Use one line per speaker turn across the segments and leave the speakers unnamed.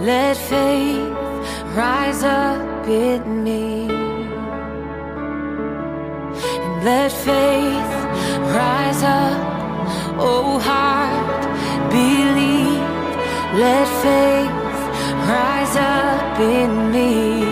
Let faith rise up in me. And let faith rise up, oh heart, believe. Let faith rise up in me.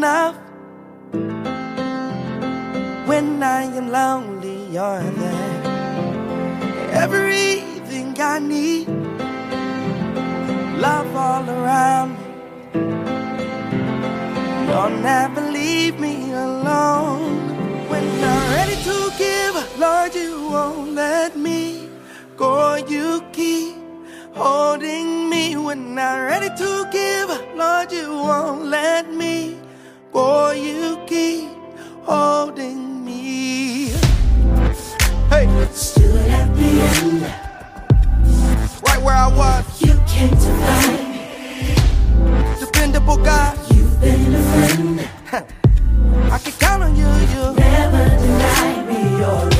enough. When I am lonely, you're there. Everything I need, love all around me. You'll never leave me alone. When I'm ready to give, Lord, you won't let me go. You keep holding me when I'm ready to give. Lord, you won't let me for you keep holding me. Hey,
stood at the end,
right where I was.
You came to find me,
dependable guy.
You've been a friend.
I can count on you. You
never deny me.
You're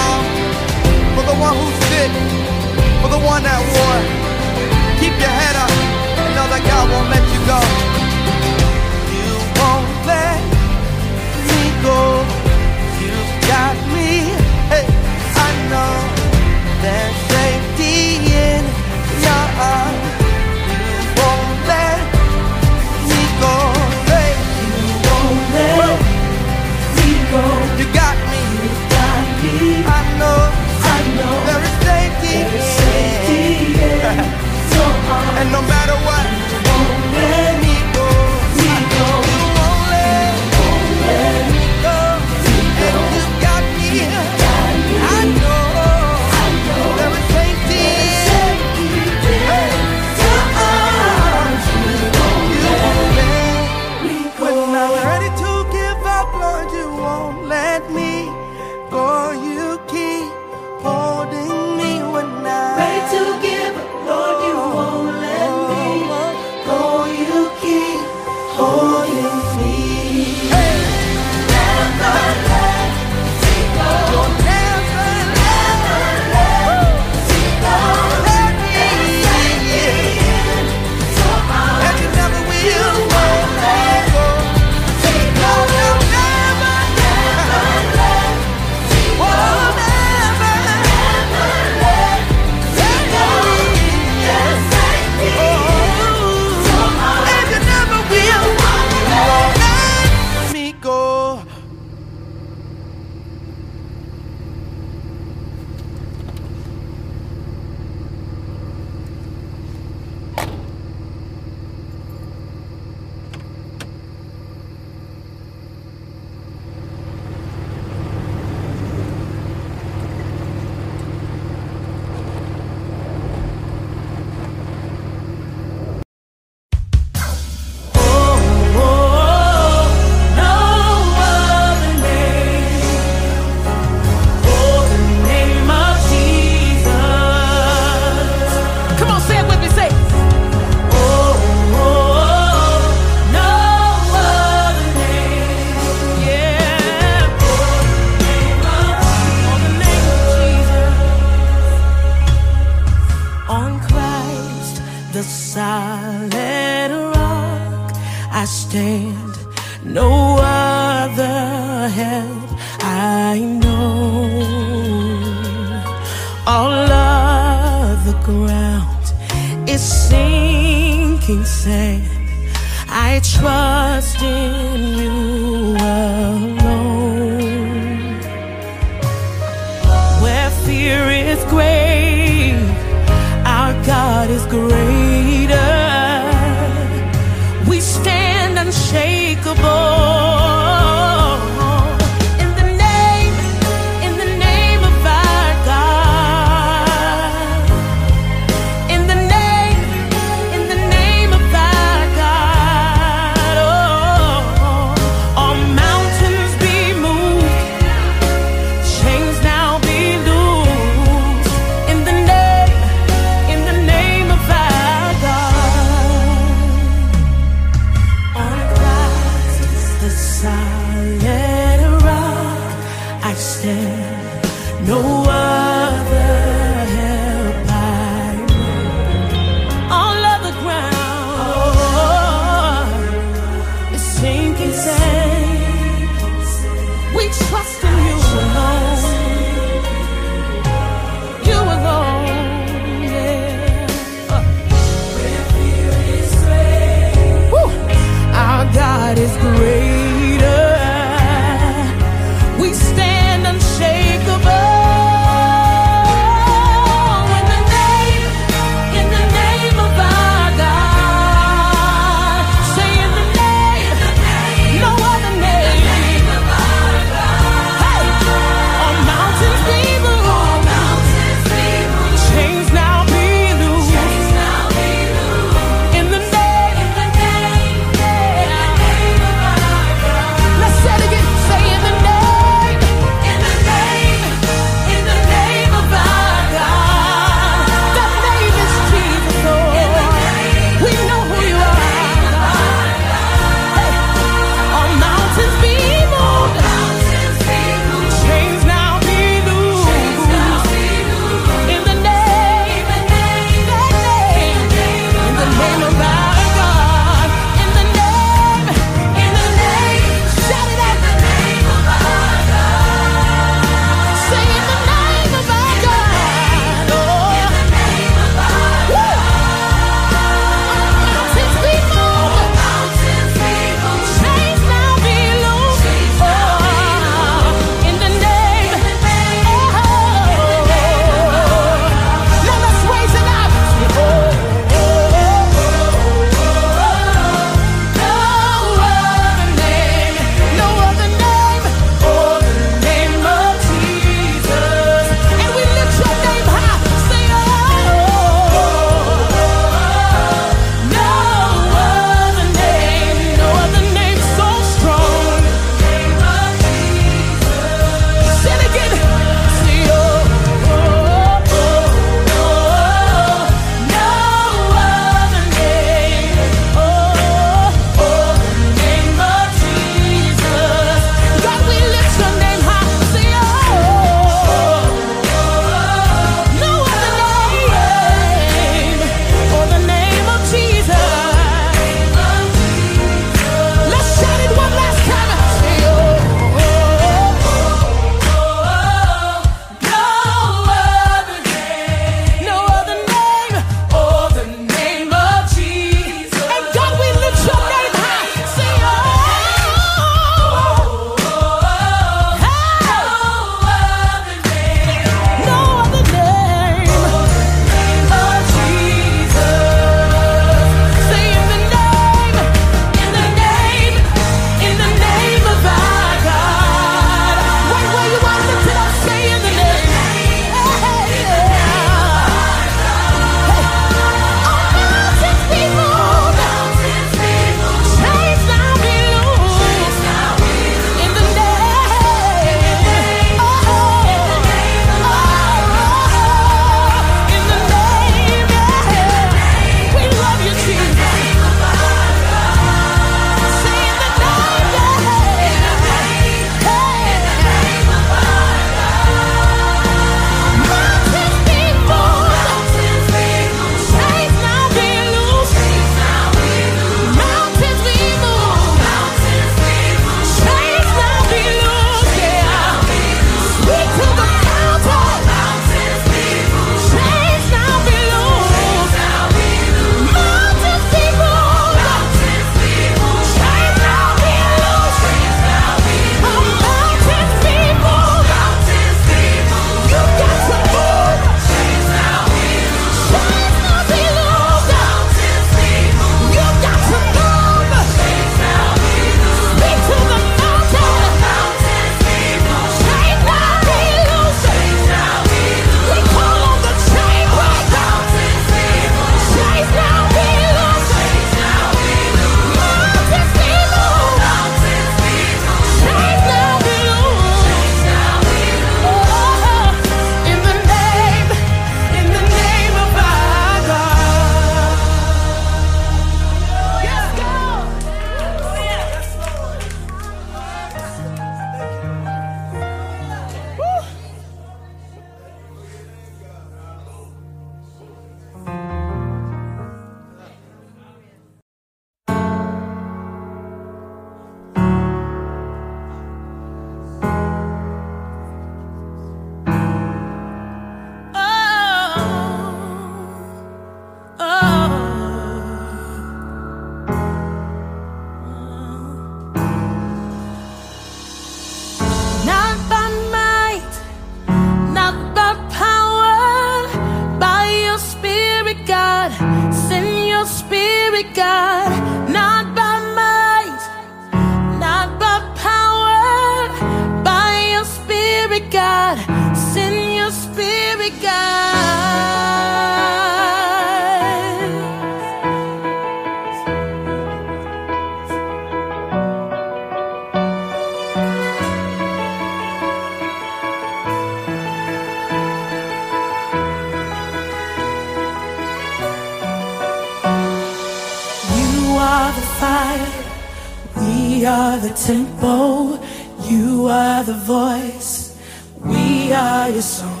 You
are the tempo, you are the voice. We are your song,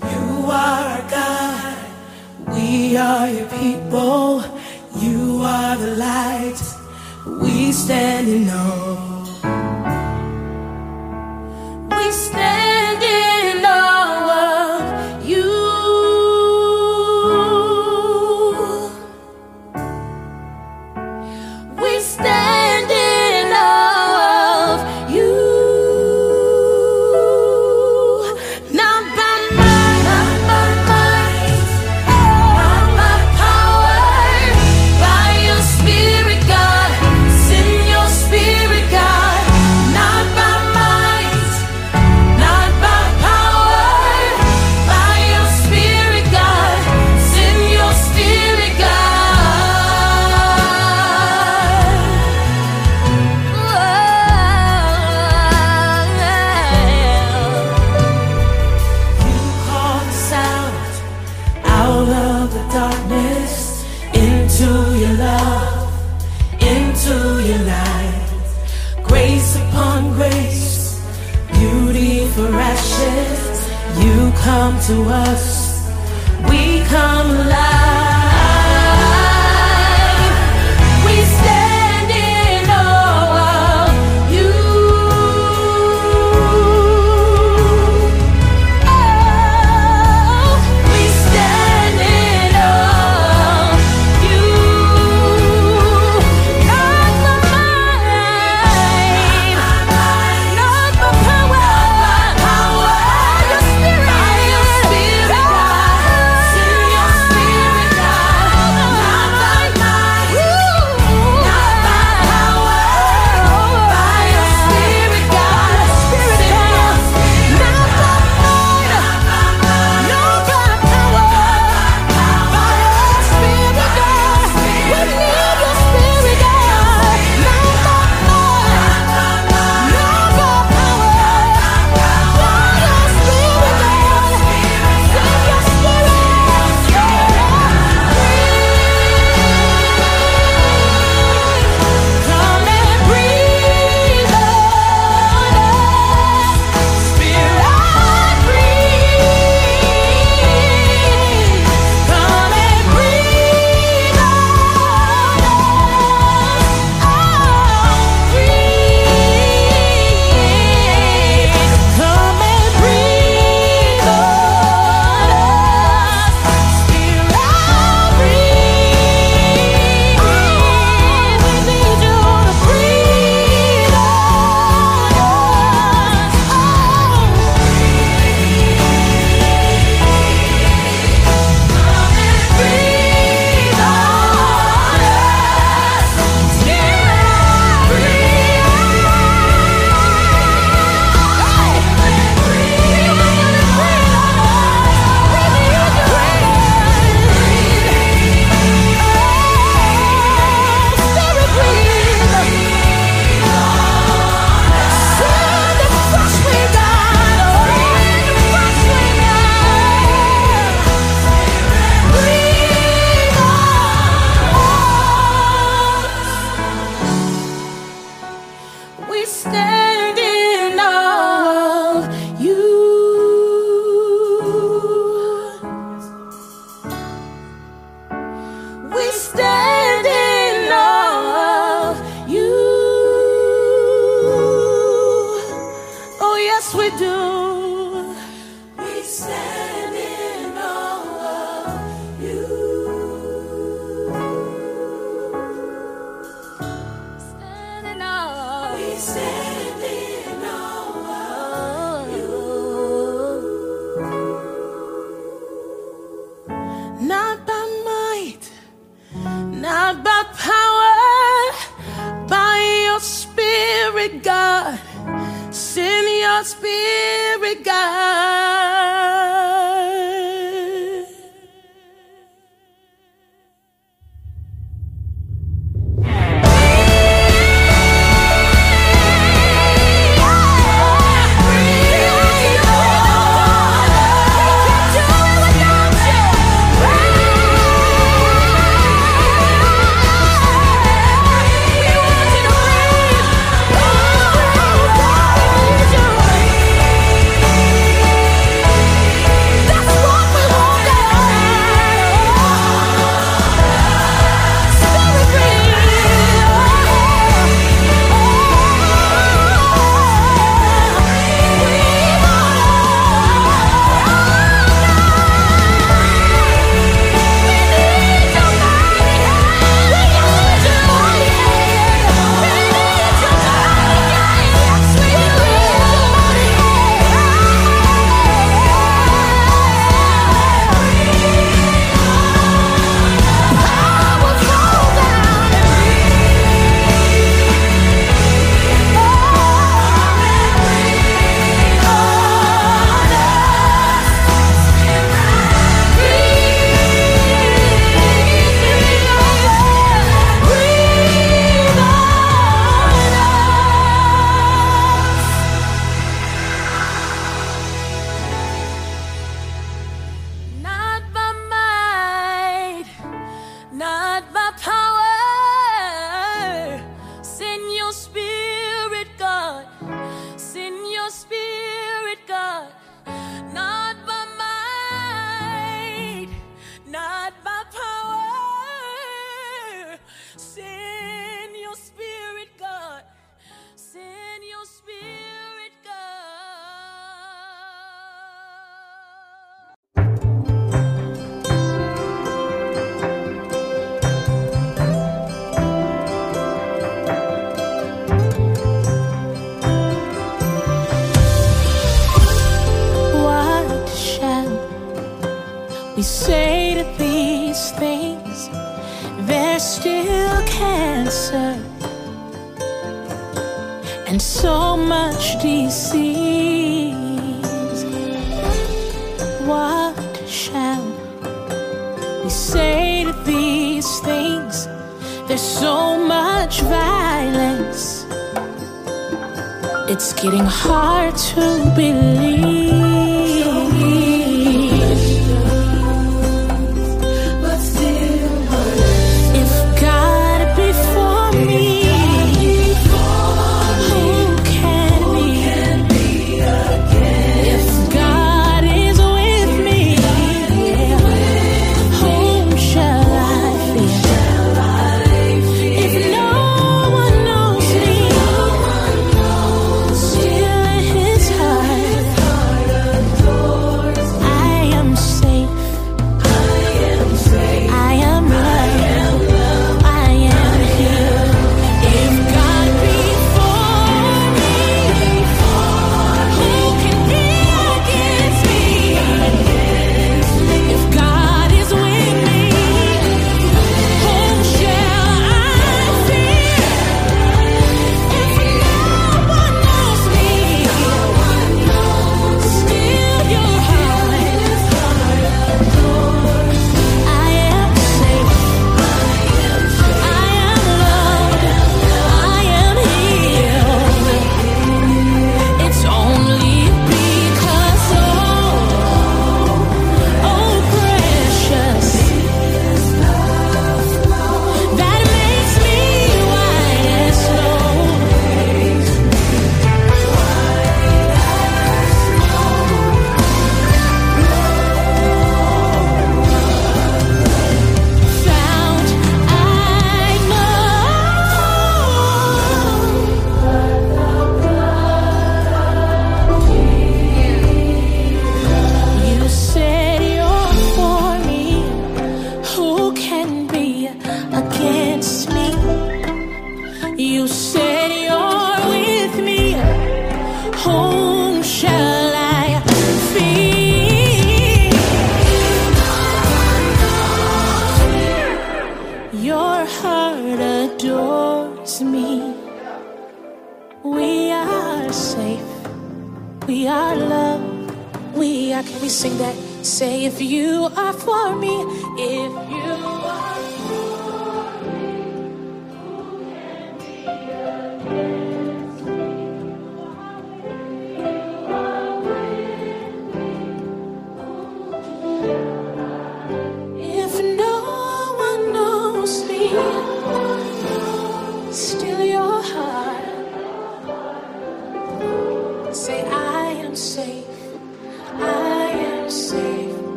you are our God. We are your people, you are the light. We stand in awe.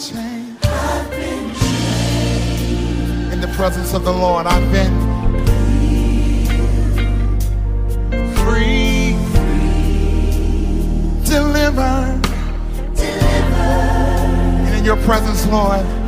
changed. I've been
changed. In the presence of the Lord, I've been free, free. delivered. delivered. And in your presence, Lord.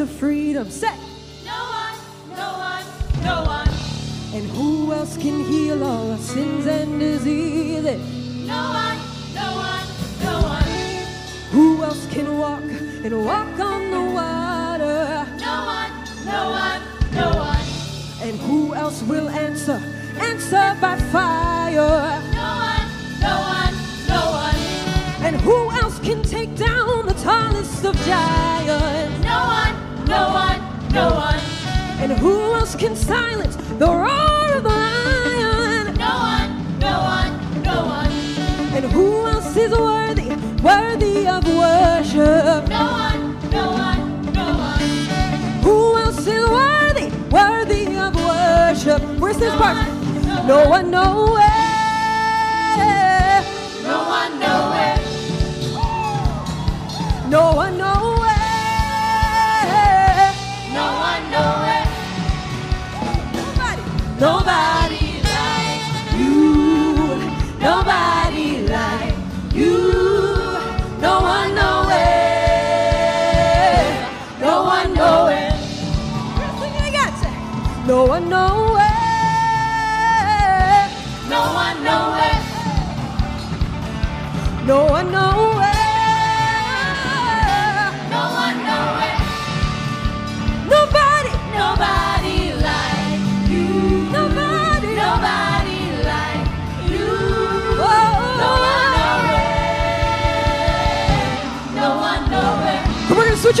to
freedom.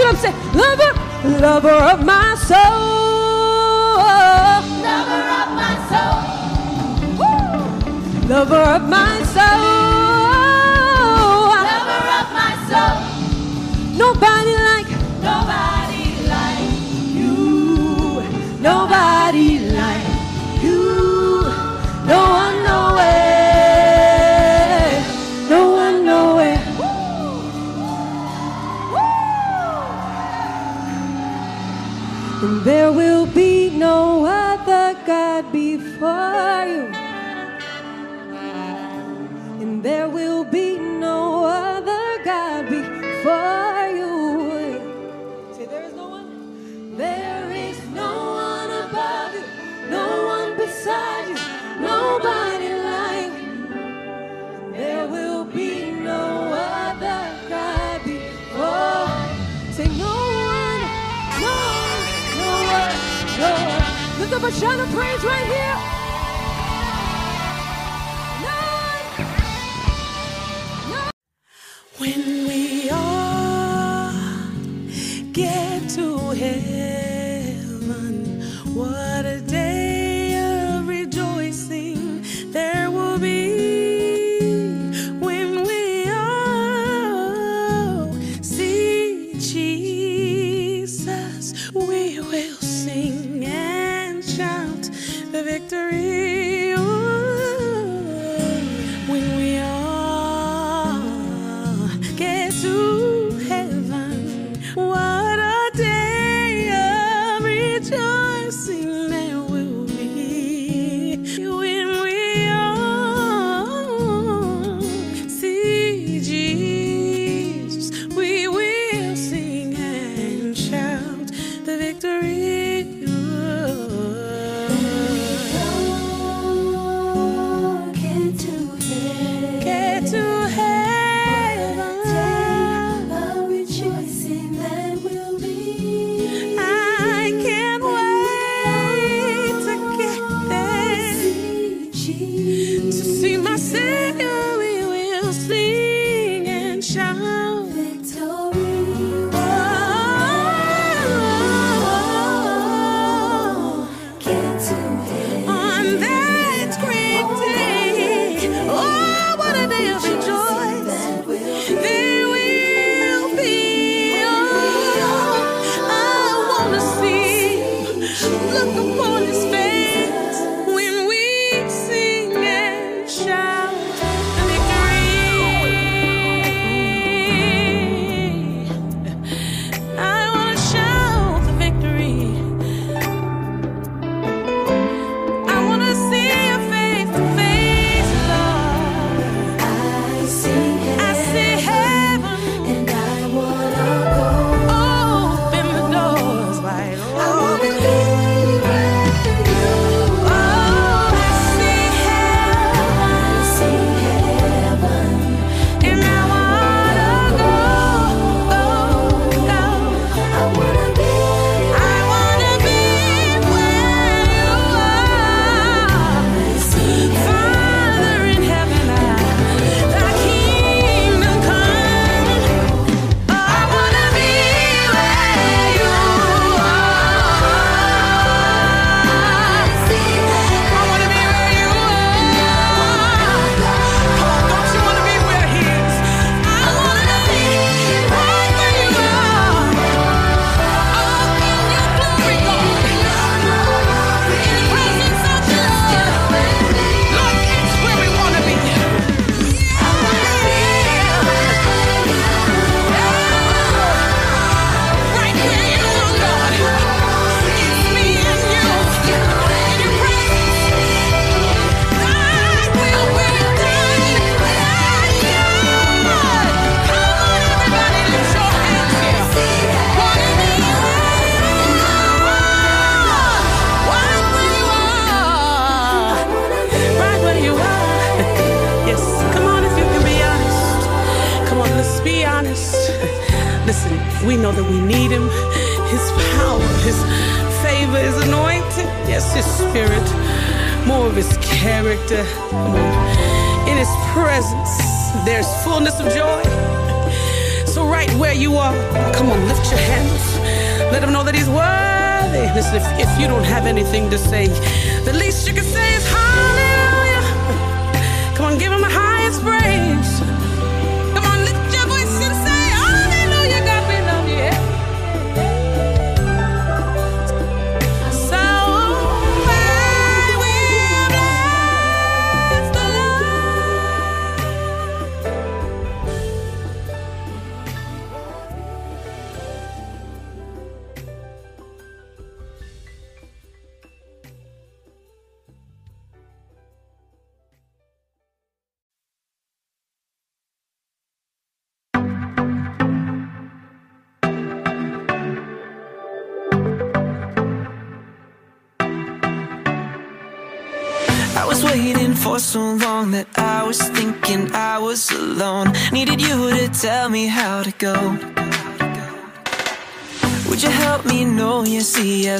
you up say, Lover, lover of my soul. Lover of my soul. Woo! Lover of my soul. Coachella praise right here.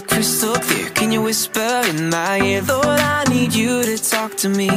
crystal clear. Can you whisper in my ear, Lord? I need you to talk to me.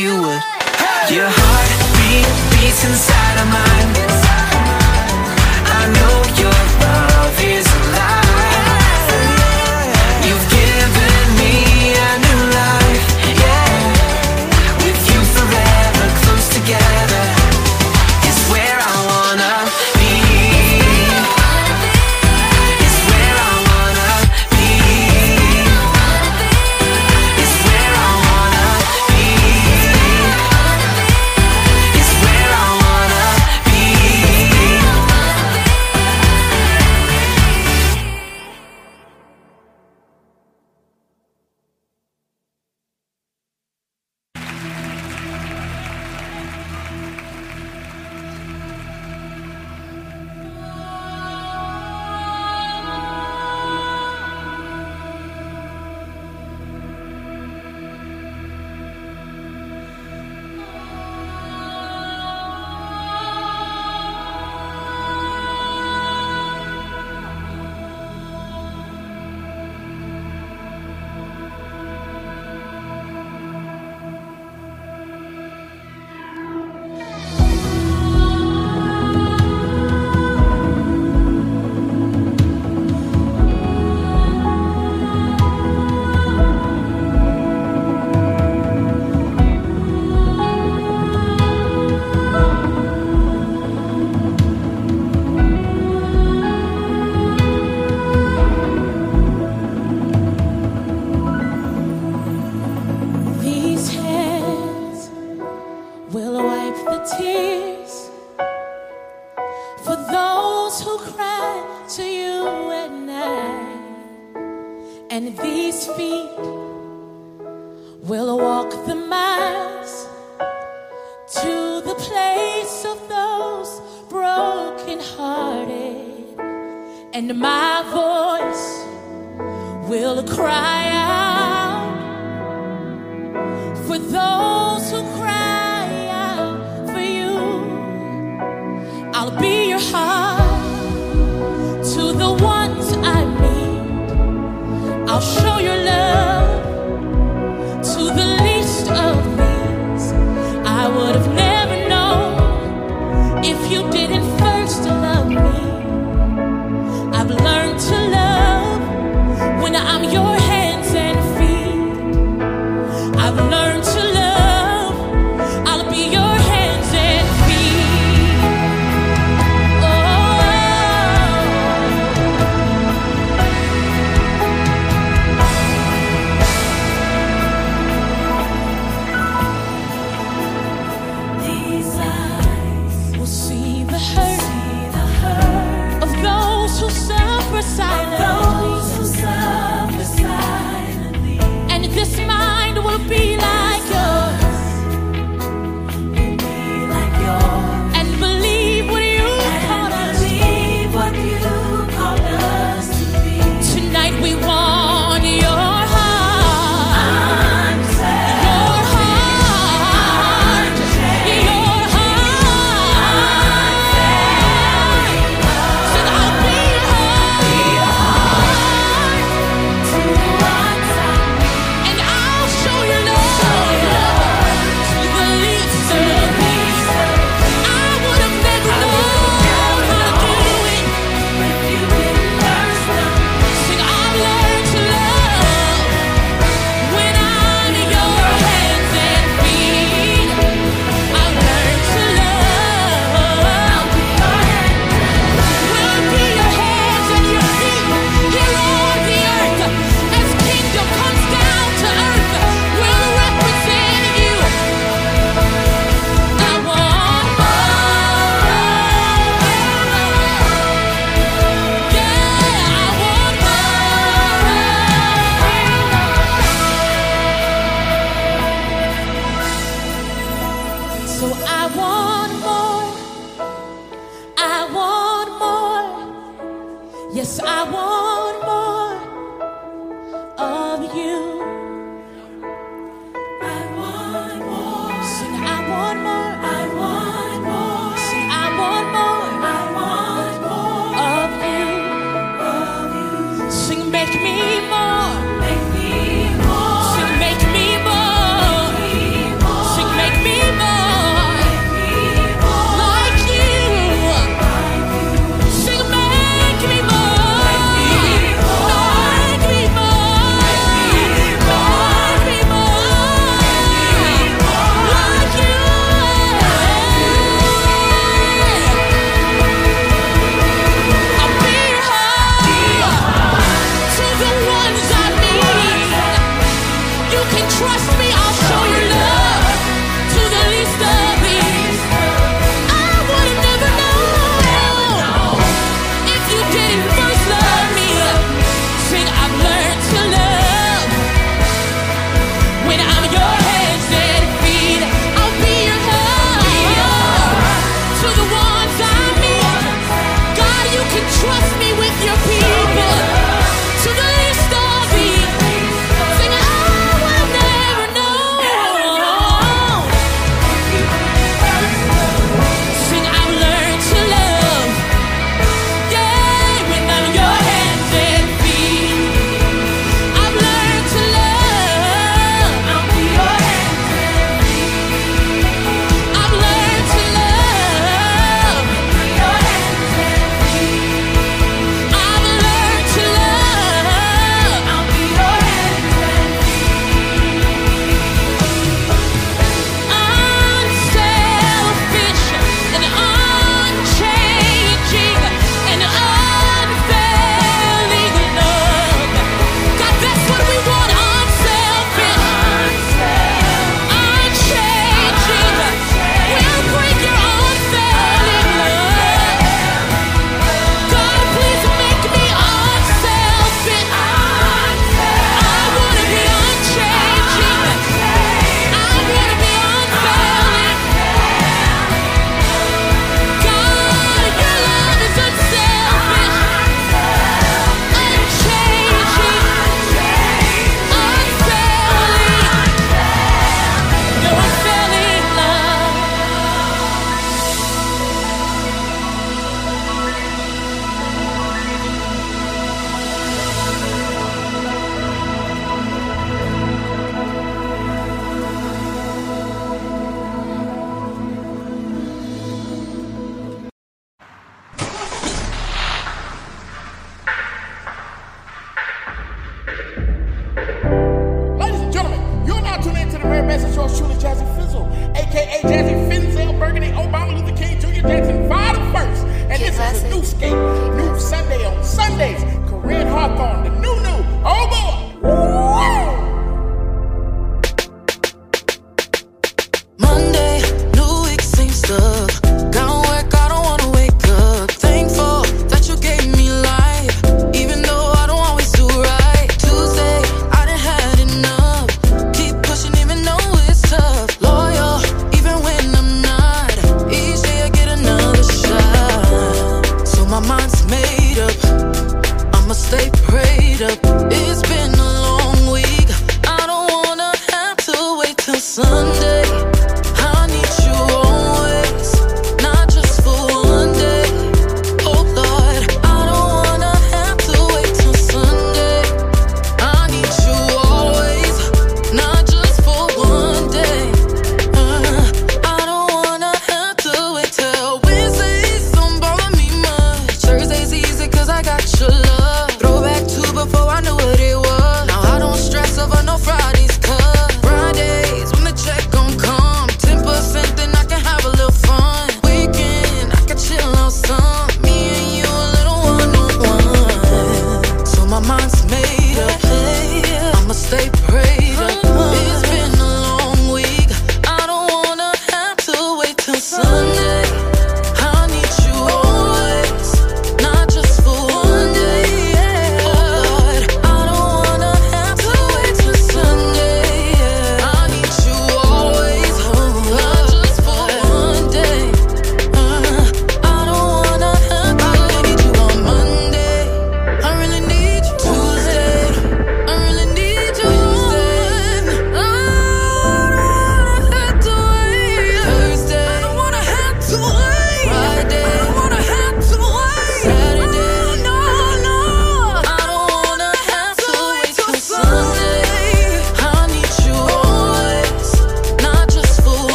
you would. Your heartbeat beats inside of mine. I know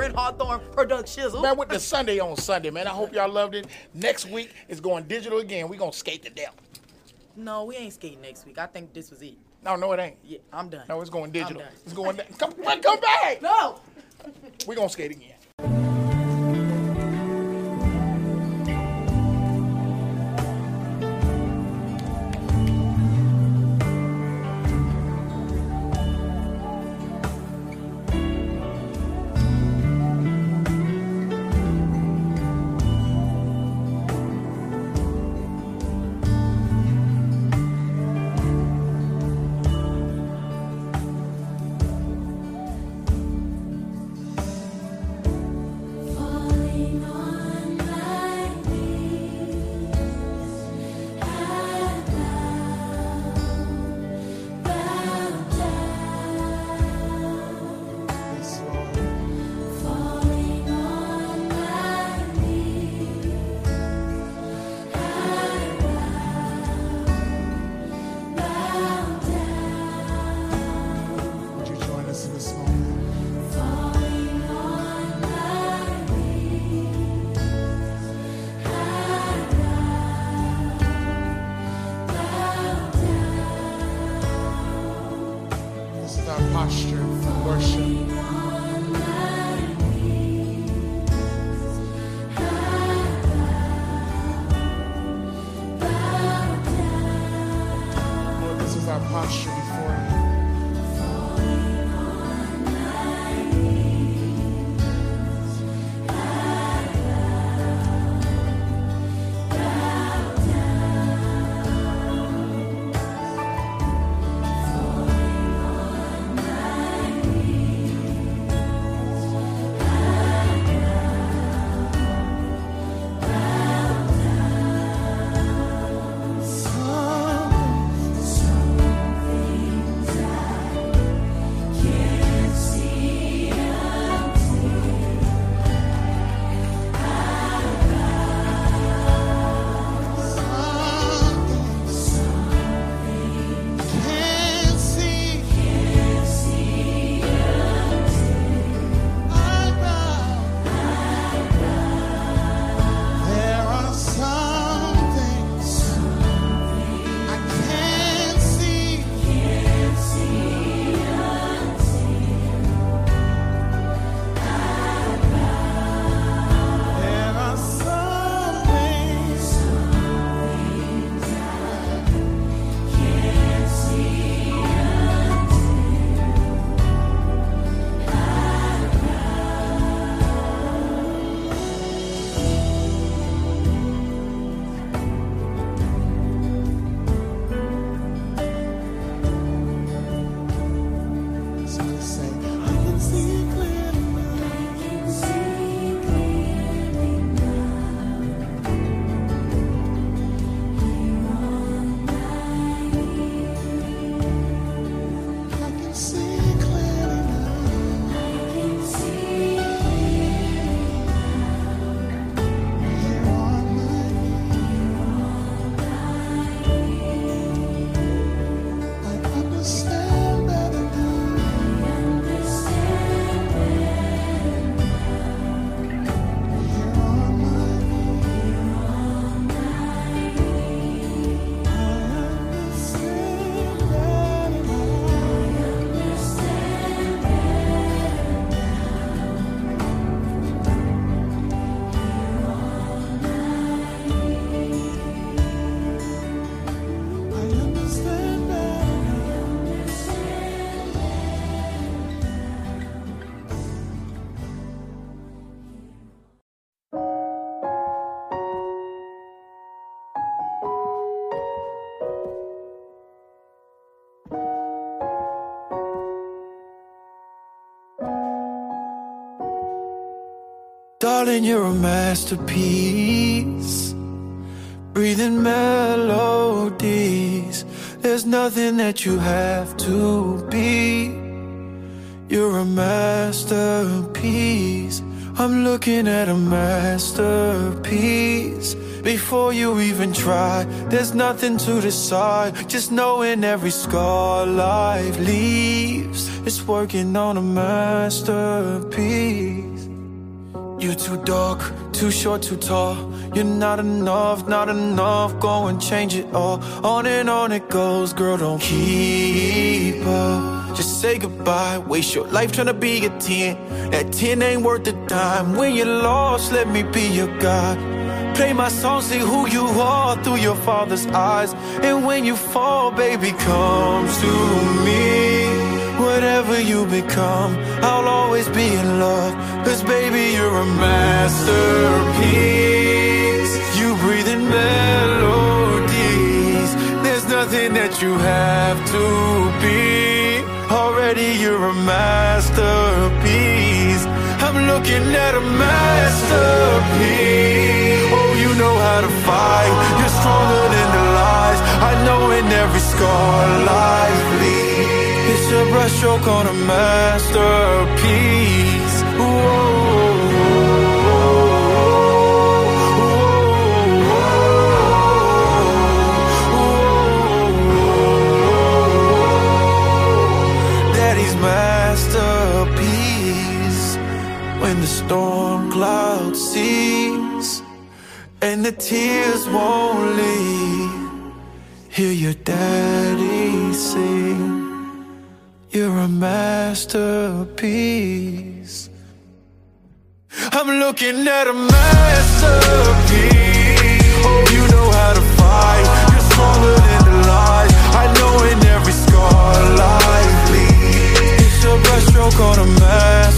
Corinne Hawthorne
Productions.
Man, with the Sunday on Sunday, man. I hope y'all loved it. Next week is going digital again. we going to skate to death.
No, we ain't skating next week. I think this was it.
No, no, it ain't.
Yeah, I'm done.
No, it's going digital. It's going. Come, come, come back.
No.
we going to skate again.
You're a masterpiece. Breathing melodies. There's nothing that you have to be. You're a masterpiece. I'm looking at a masterpiece. Before you even try, there's nothing to decide. Just knowing every scar life leaves is working on a masterpiece. You too dark, too short, too tall. You're not enough, not enough. Go and change it all. On and on it goes, girl. Don't keep up. Just say goodbye. Waste your life trying to be a 10. That 10 ain't worth a dime. When you're lost, let me be your guide. Play my song, see who you are through your father's eyes. And when you fall, baby, come to me. Whatever you become, I'll always be in love. Cause baby, you're a masterpiece. You breathe in melodies. There's nothing that you have to be. Already you're a masterpiece. I'm looking at a masterpiece. Oh, you know how to fight. You're stronger than the lies. I know in every scar life leads. A brushstroke on a masterpiece. Daddy's masterpiece. When the storm cloud cease and the tears won't leave, hear your daddy sing. You're a masterpiece. I'm looking at a masterpiece. Oh, you know how to fight. You're stronger than the lies. I know in every scar life leads. It's a brushstroke on a masterpiece.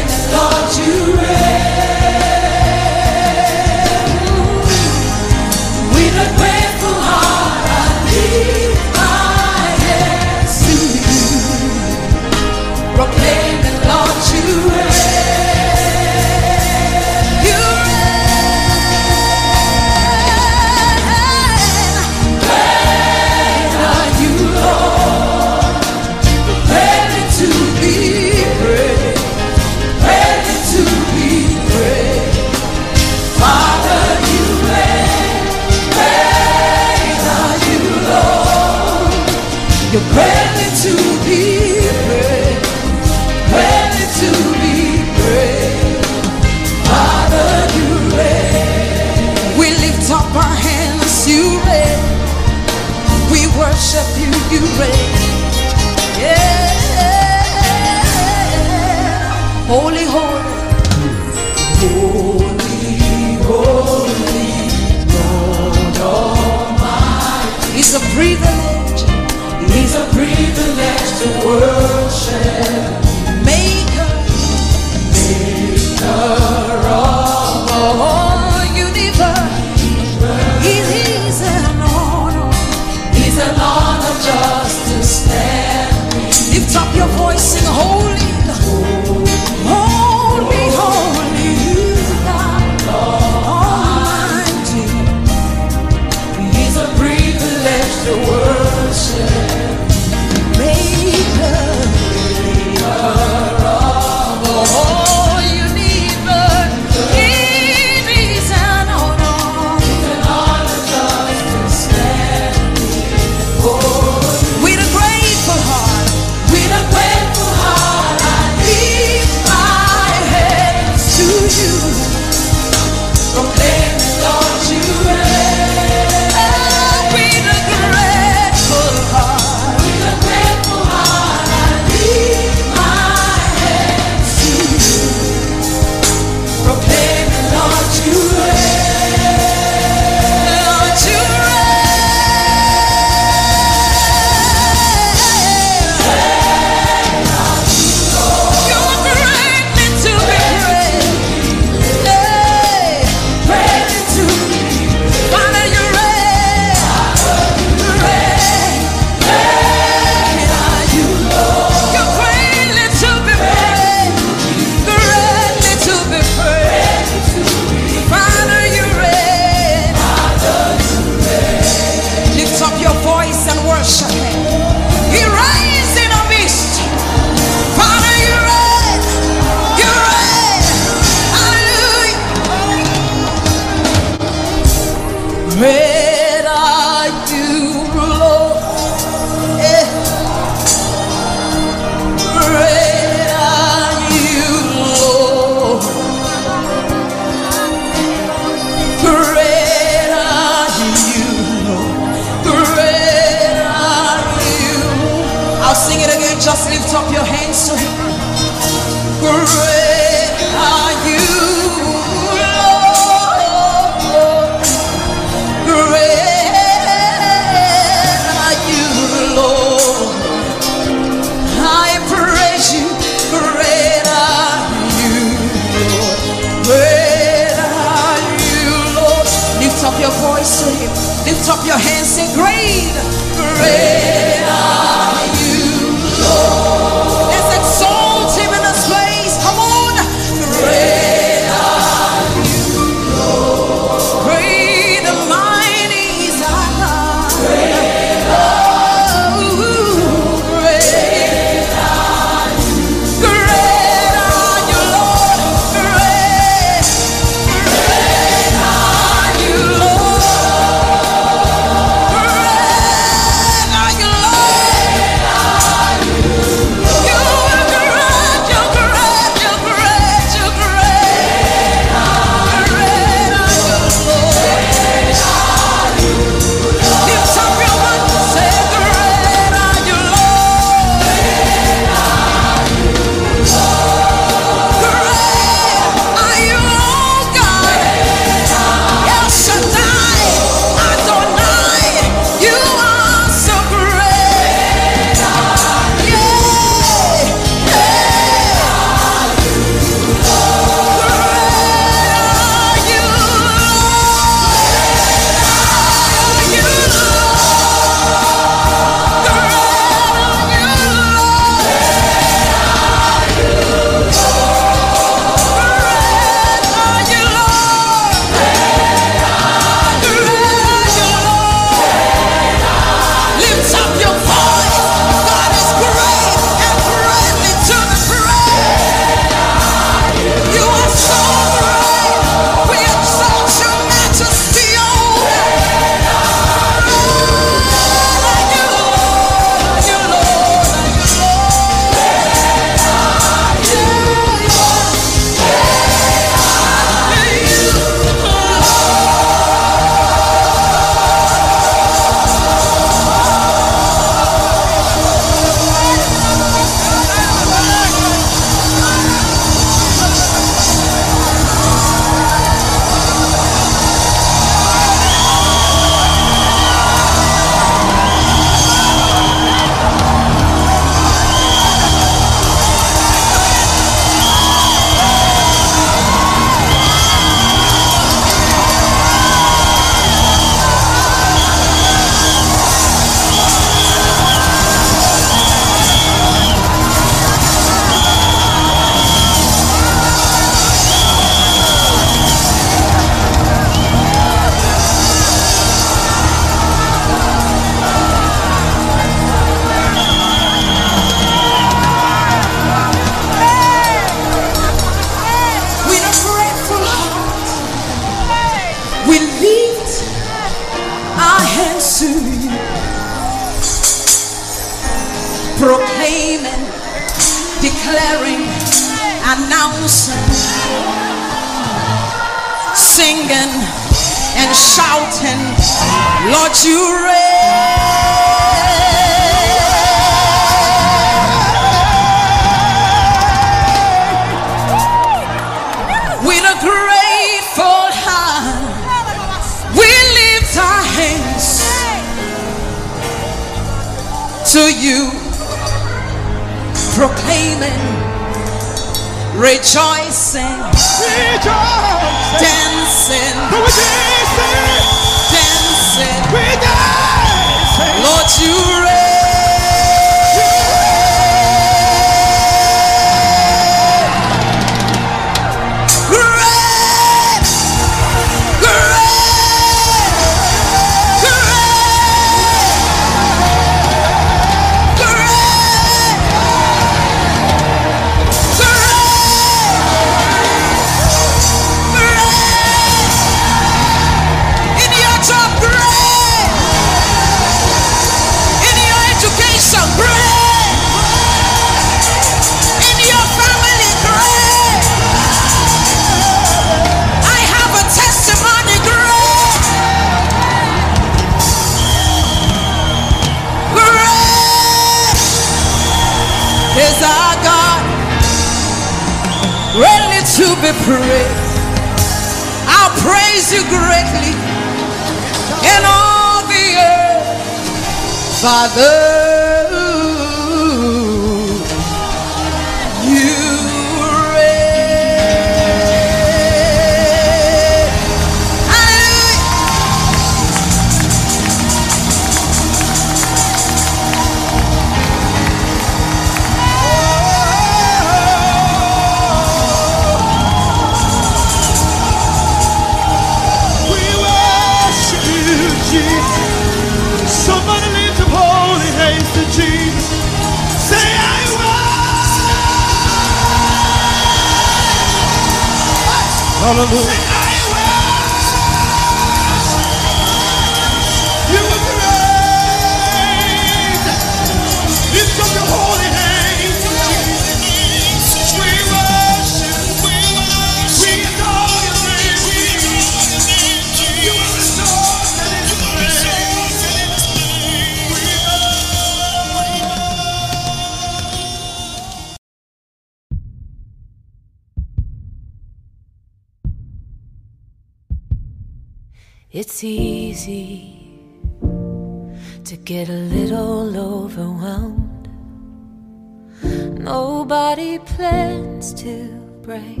nobody plans to break.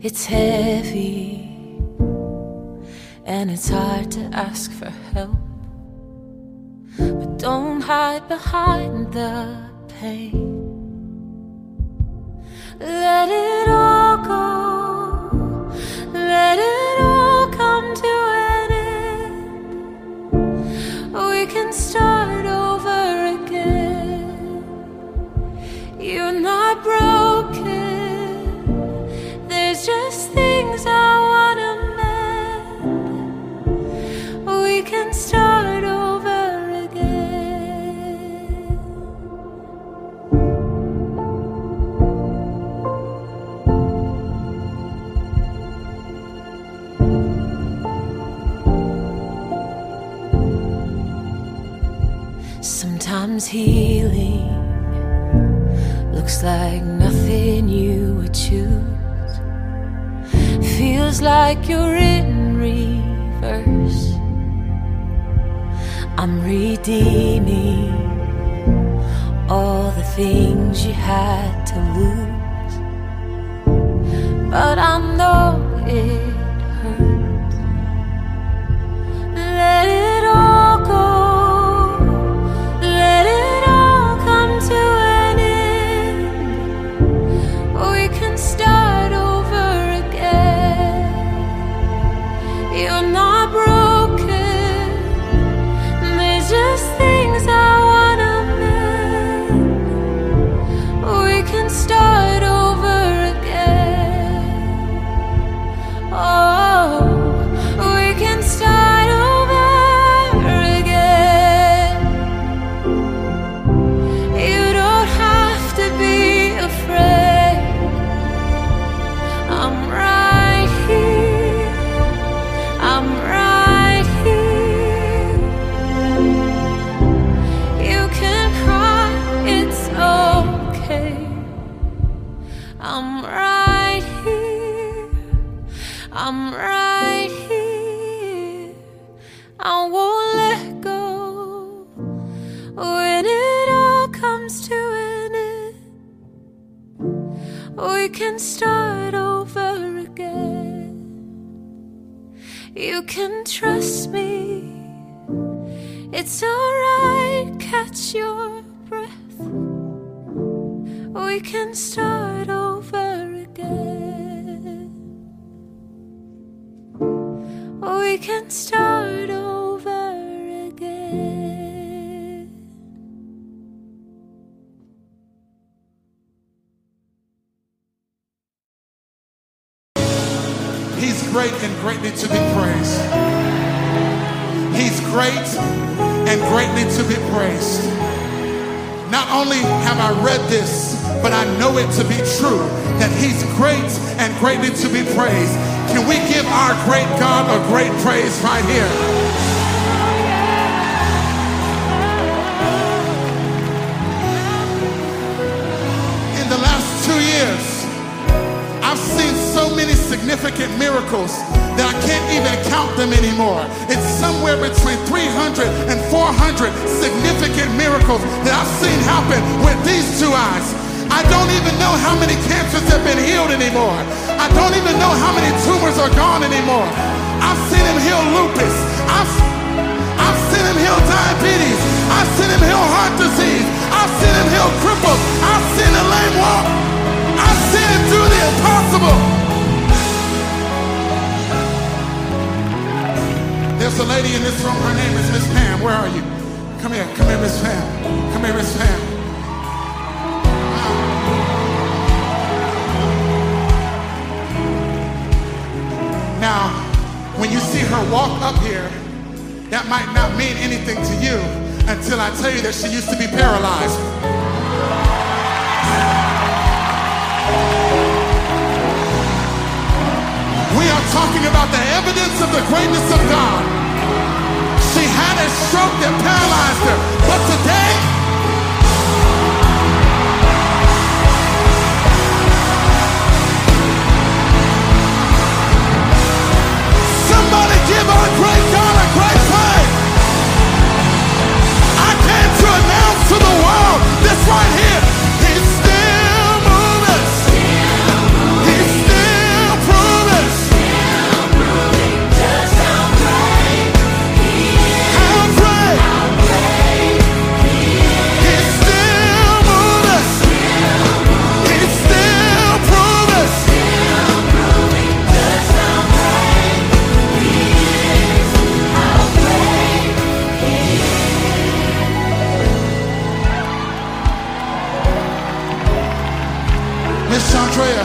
It's heavy, and it's hard to ask for help. But don't hide behind the pain. Let it times healing looks like nothing you would choose. Feels like you're in reverse. I'm redeeming all the things you had to lose, but I know it.
Greatly to be praised. Can we give our great God a great praise right here? In the last two years, I've seen so many significant miracles that I can't even count them anymore. It's somewhere between 300 and 400 significant miracles that I've seen happen with these two eyes. I don't even know how many cancers have been healed anymore. I don't even know how many tumors are gone anymore. I've seen him heal lupus. I've, I've seen him heal diabetes. I've seen him heal heart disease. I've seen him heal cripples. I've seen a lame walk. I've seen him do the impossible. There's a lady in this room. Her name is Miss Pam. Where are you? Come here. Come here, Miss Pam. Come here, Miss Pam. Now, when you see her walk up here, that might not mean anything to you until I tell you that she used to be paralyzed. We are talking about the evidence of the greatness of God. She had a stroke that paralyzed her, but today, give our great God a great praise. I came to announce to the world this right here. Miss Chandrea,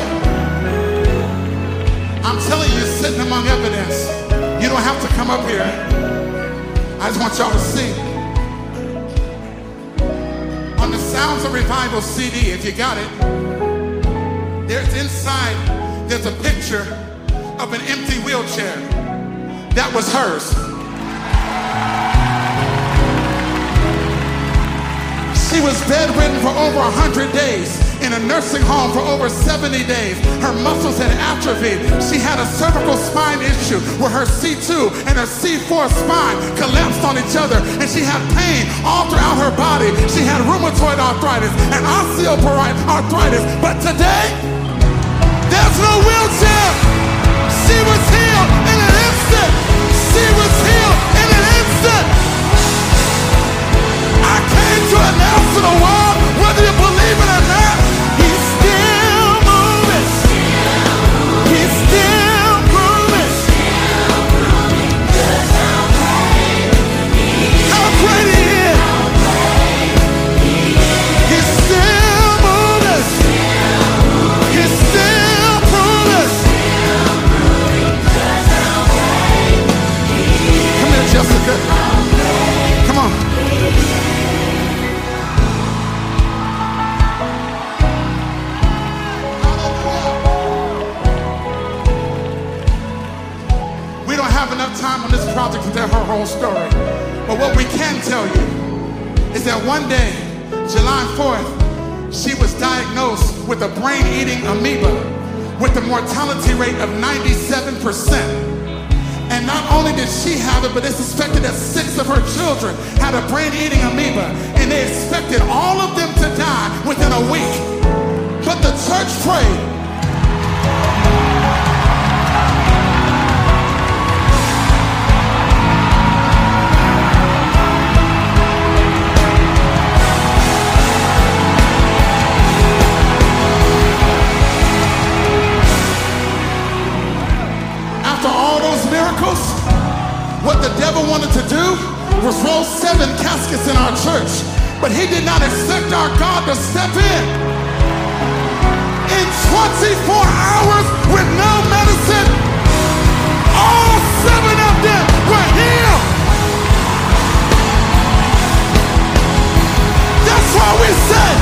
I'm telling you, sitting among evidence. You don't have to come up here. I just want y'all to see. On the Sounds of Revival CD, if you got it, there's inside, there's a picture of an empty wheelchair. That was hers. She was bedridden for over a 100 days, in a nursing home for over 70 days. Her muscles had atrophied. She had a cervical spine issue where her C2 and her C4 spine collapsed on each other, and she had pain all throughout her body. She had rheumatoid arthritis and osteoarthritis. But today, there's no wheelchair. She was healed in an instant. She was healed in an instant. I came to announce to the world, whether you believe it or not, to tell her whole story. But what we can tell you is that one day, July 4th, she was diagnosed with a brain-eating amoeba. with a mortality rate of 97%. And not only did she have it, but it's suspected that six of her children had a brain eating amoeba. And they expected all of them to die within a week. But the church prayed. He did not expect our God to step in. In 24 hours with no medicine, all seven of them were healed. That's why we said,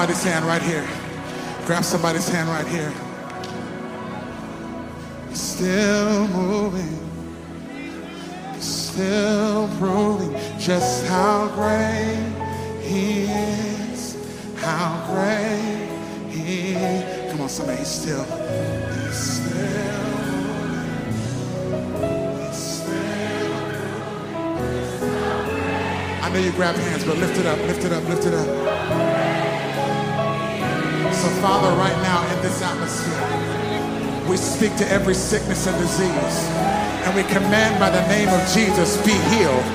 somebody's hand right here. Grab somebody's hand we speak to every sickness and disease, and we command by the name of Jesus, be healed.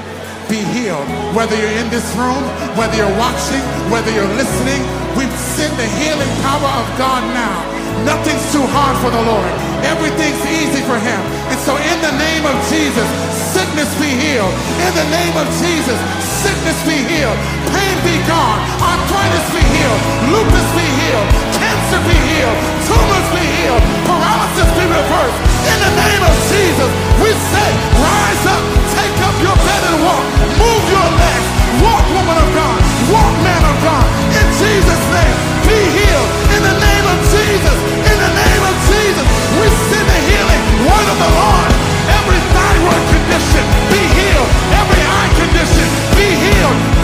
Be healed. Whether you're in this room, whether you're watching, whether you're listening, we send the healing power of God now. Nothing's too hard for the Lord. Everything's easy for Him. And so, in the name of Jesus, sickness be healed. In the name of Jesus, sickness be healed. Pain be gone. Arthritis be healed. Lupus be healed. Be healed. Tumors be healed. Paralysis be reversed. In the name of Jesus, we say, rise up, take up your bed and walk. Move your legs. Walk, woman of God. Walk, man of God. In Jesus' name, be healed. In the name of Jesus. In the name of Jesus, we send the healing word of the Lord. Every thyroid condition, be healed. Every eye condition, be healed.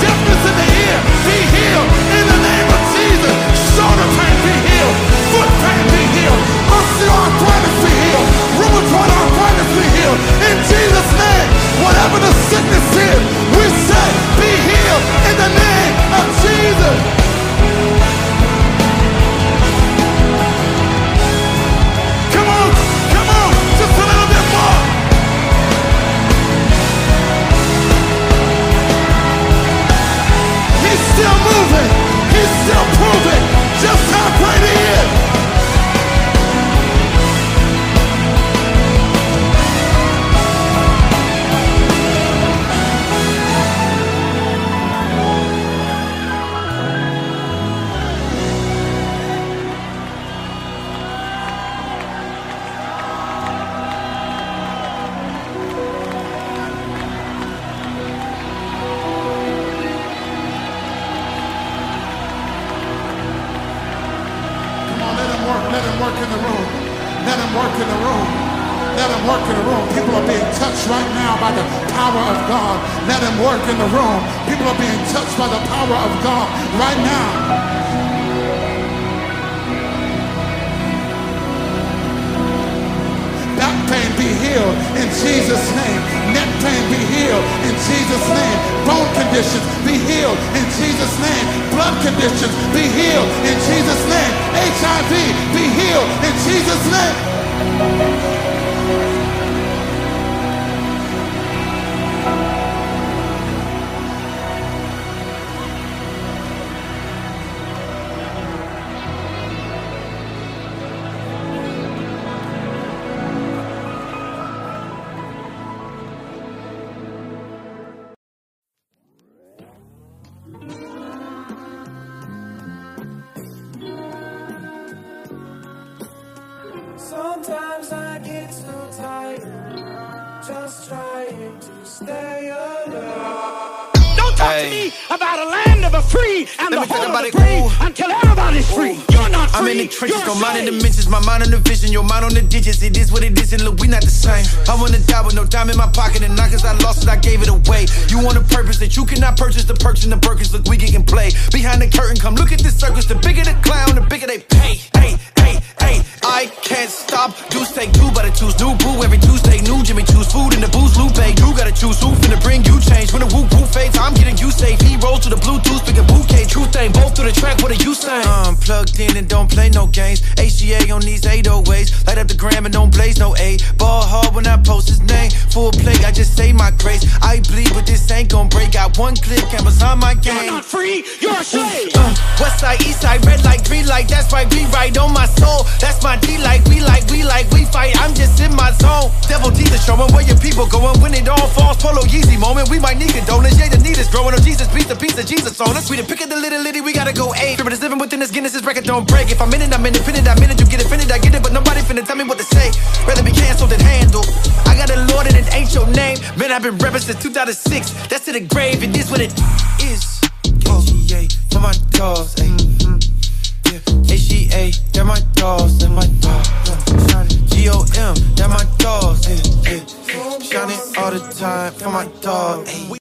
in Jesus' name. Whatever the sickness is, we say, be healed in the name of Jesus. Come on, come on, just a little bit more. He's still moving. By the power of God right now. Back pain be healed in Jesus' name. Neck pain be healed in Jesus' name. Bone conditions be healed in Jesus' name. Blood conditions be healed in Jesus' name. HIV be healed in Jesus' name.
Trenches,
You're
got mine in dimensions, my mind on the vision, your mind on the digits. It is what it is, and look, we not the same. I wanna die with no dime in my pocket, and not cause I lost it, I gave it away. You want a purpose that you cannot purchase, the perks and the Birkins, look, we can play. Behind the curtain, come look at this circus, the bigger the clown, the bigger they pay. Hey, hey, hey, I can't stop. Do take two, but I choose new and don't play no games. HGA on these 808s. Light up the gram and don't blaze no A. Ball hard when I post his name. Full play, I just say my grace. I ain't gon' break. Got one clip, cameras on my game.
You're not free. You're a slave.
Uh, west side, east side, red light, green light. That's right, we right on my soul. That's my D like, we like, we like, we fight. I'm just in my zone. Devil Jesus showing where your people going when it all falls. Polo Yeezy moment. We might need condolence. Yeah, the need is growing. Oh, Jesus, piece the piece of Jesus on us. We the pick of the little litty, we gotta go eight. Spirit is living within this Guinness, this record don't break. If I'm in it, I'm independent. I'm in it, you get offended, I get it, but nobody finna tell me what to say. Rather be canceled than handled. I got a Lord and it ain't your name. Man, I've been repping since 2006. That's to the grave, it is what it is. Oh, yeah, for my dogs, ayy. Mm-hmm. Yeah, HGA, they're my dogs, they're my dogs. G-O-M, they're my dogs, yeah, yeah. Shining all the time for my dog, ayy.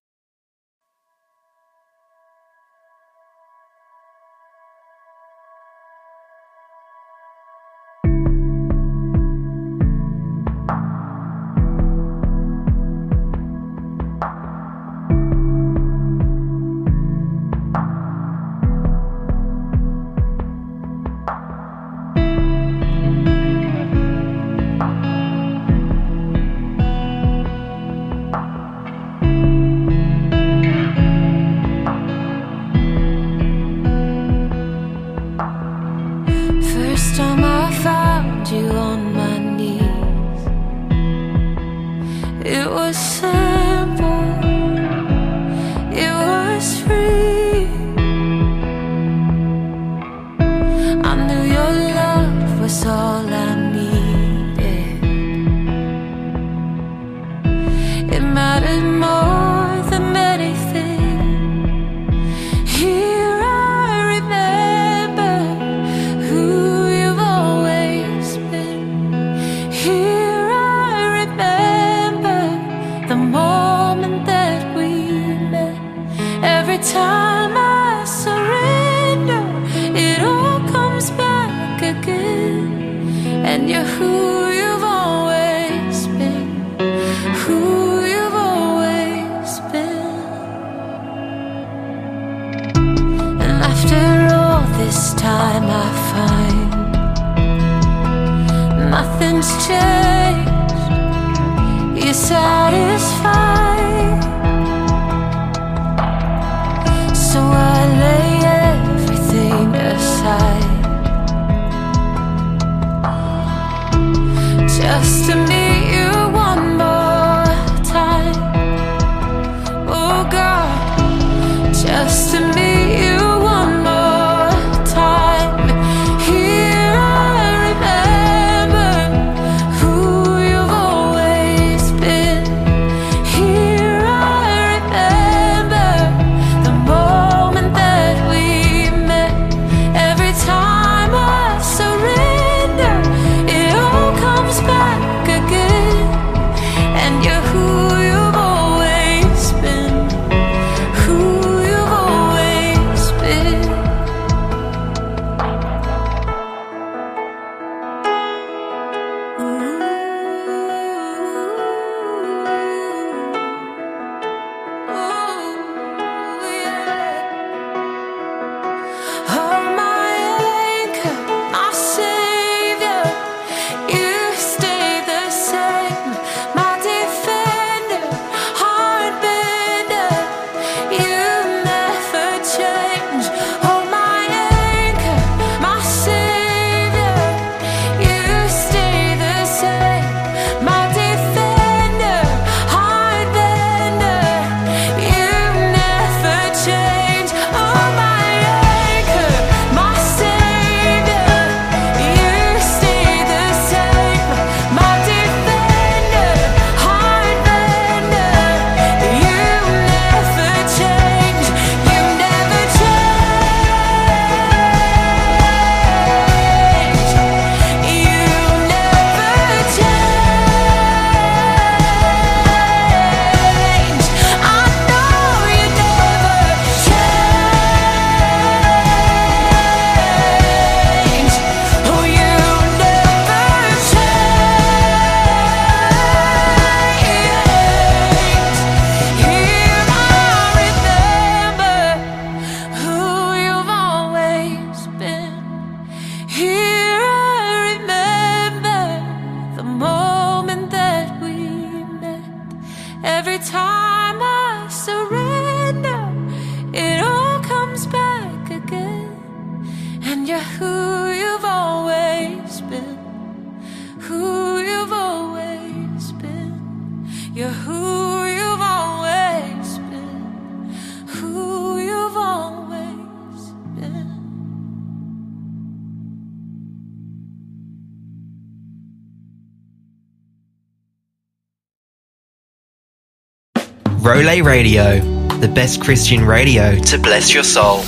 Olay Radio, the best Christian radio to bless your soul.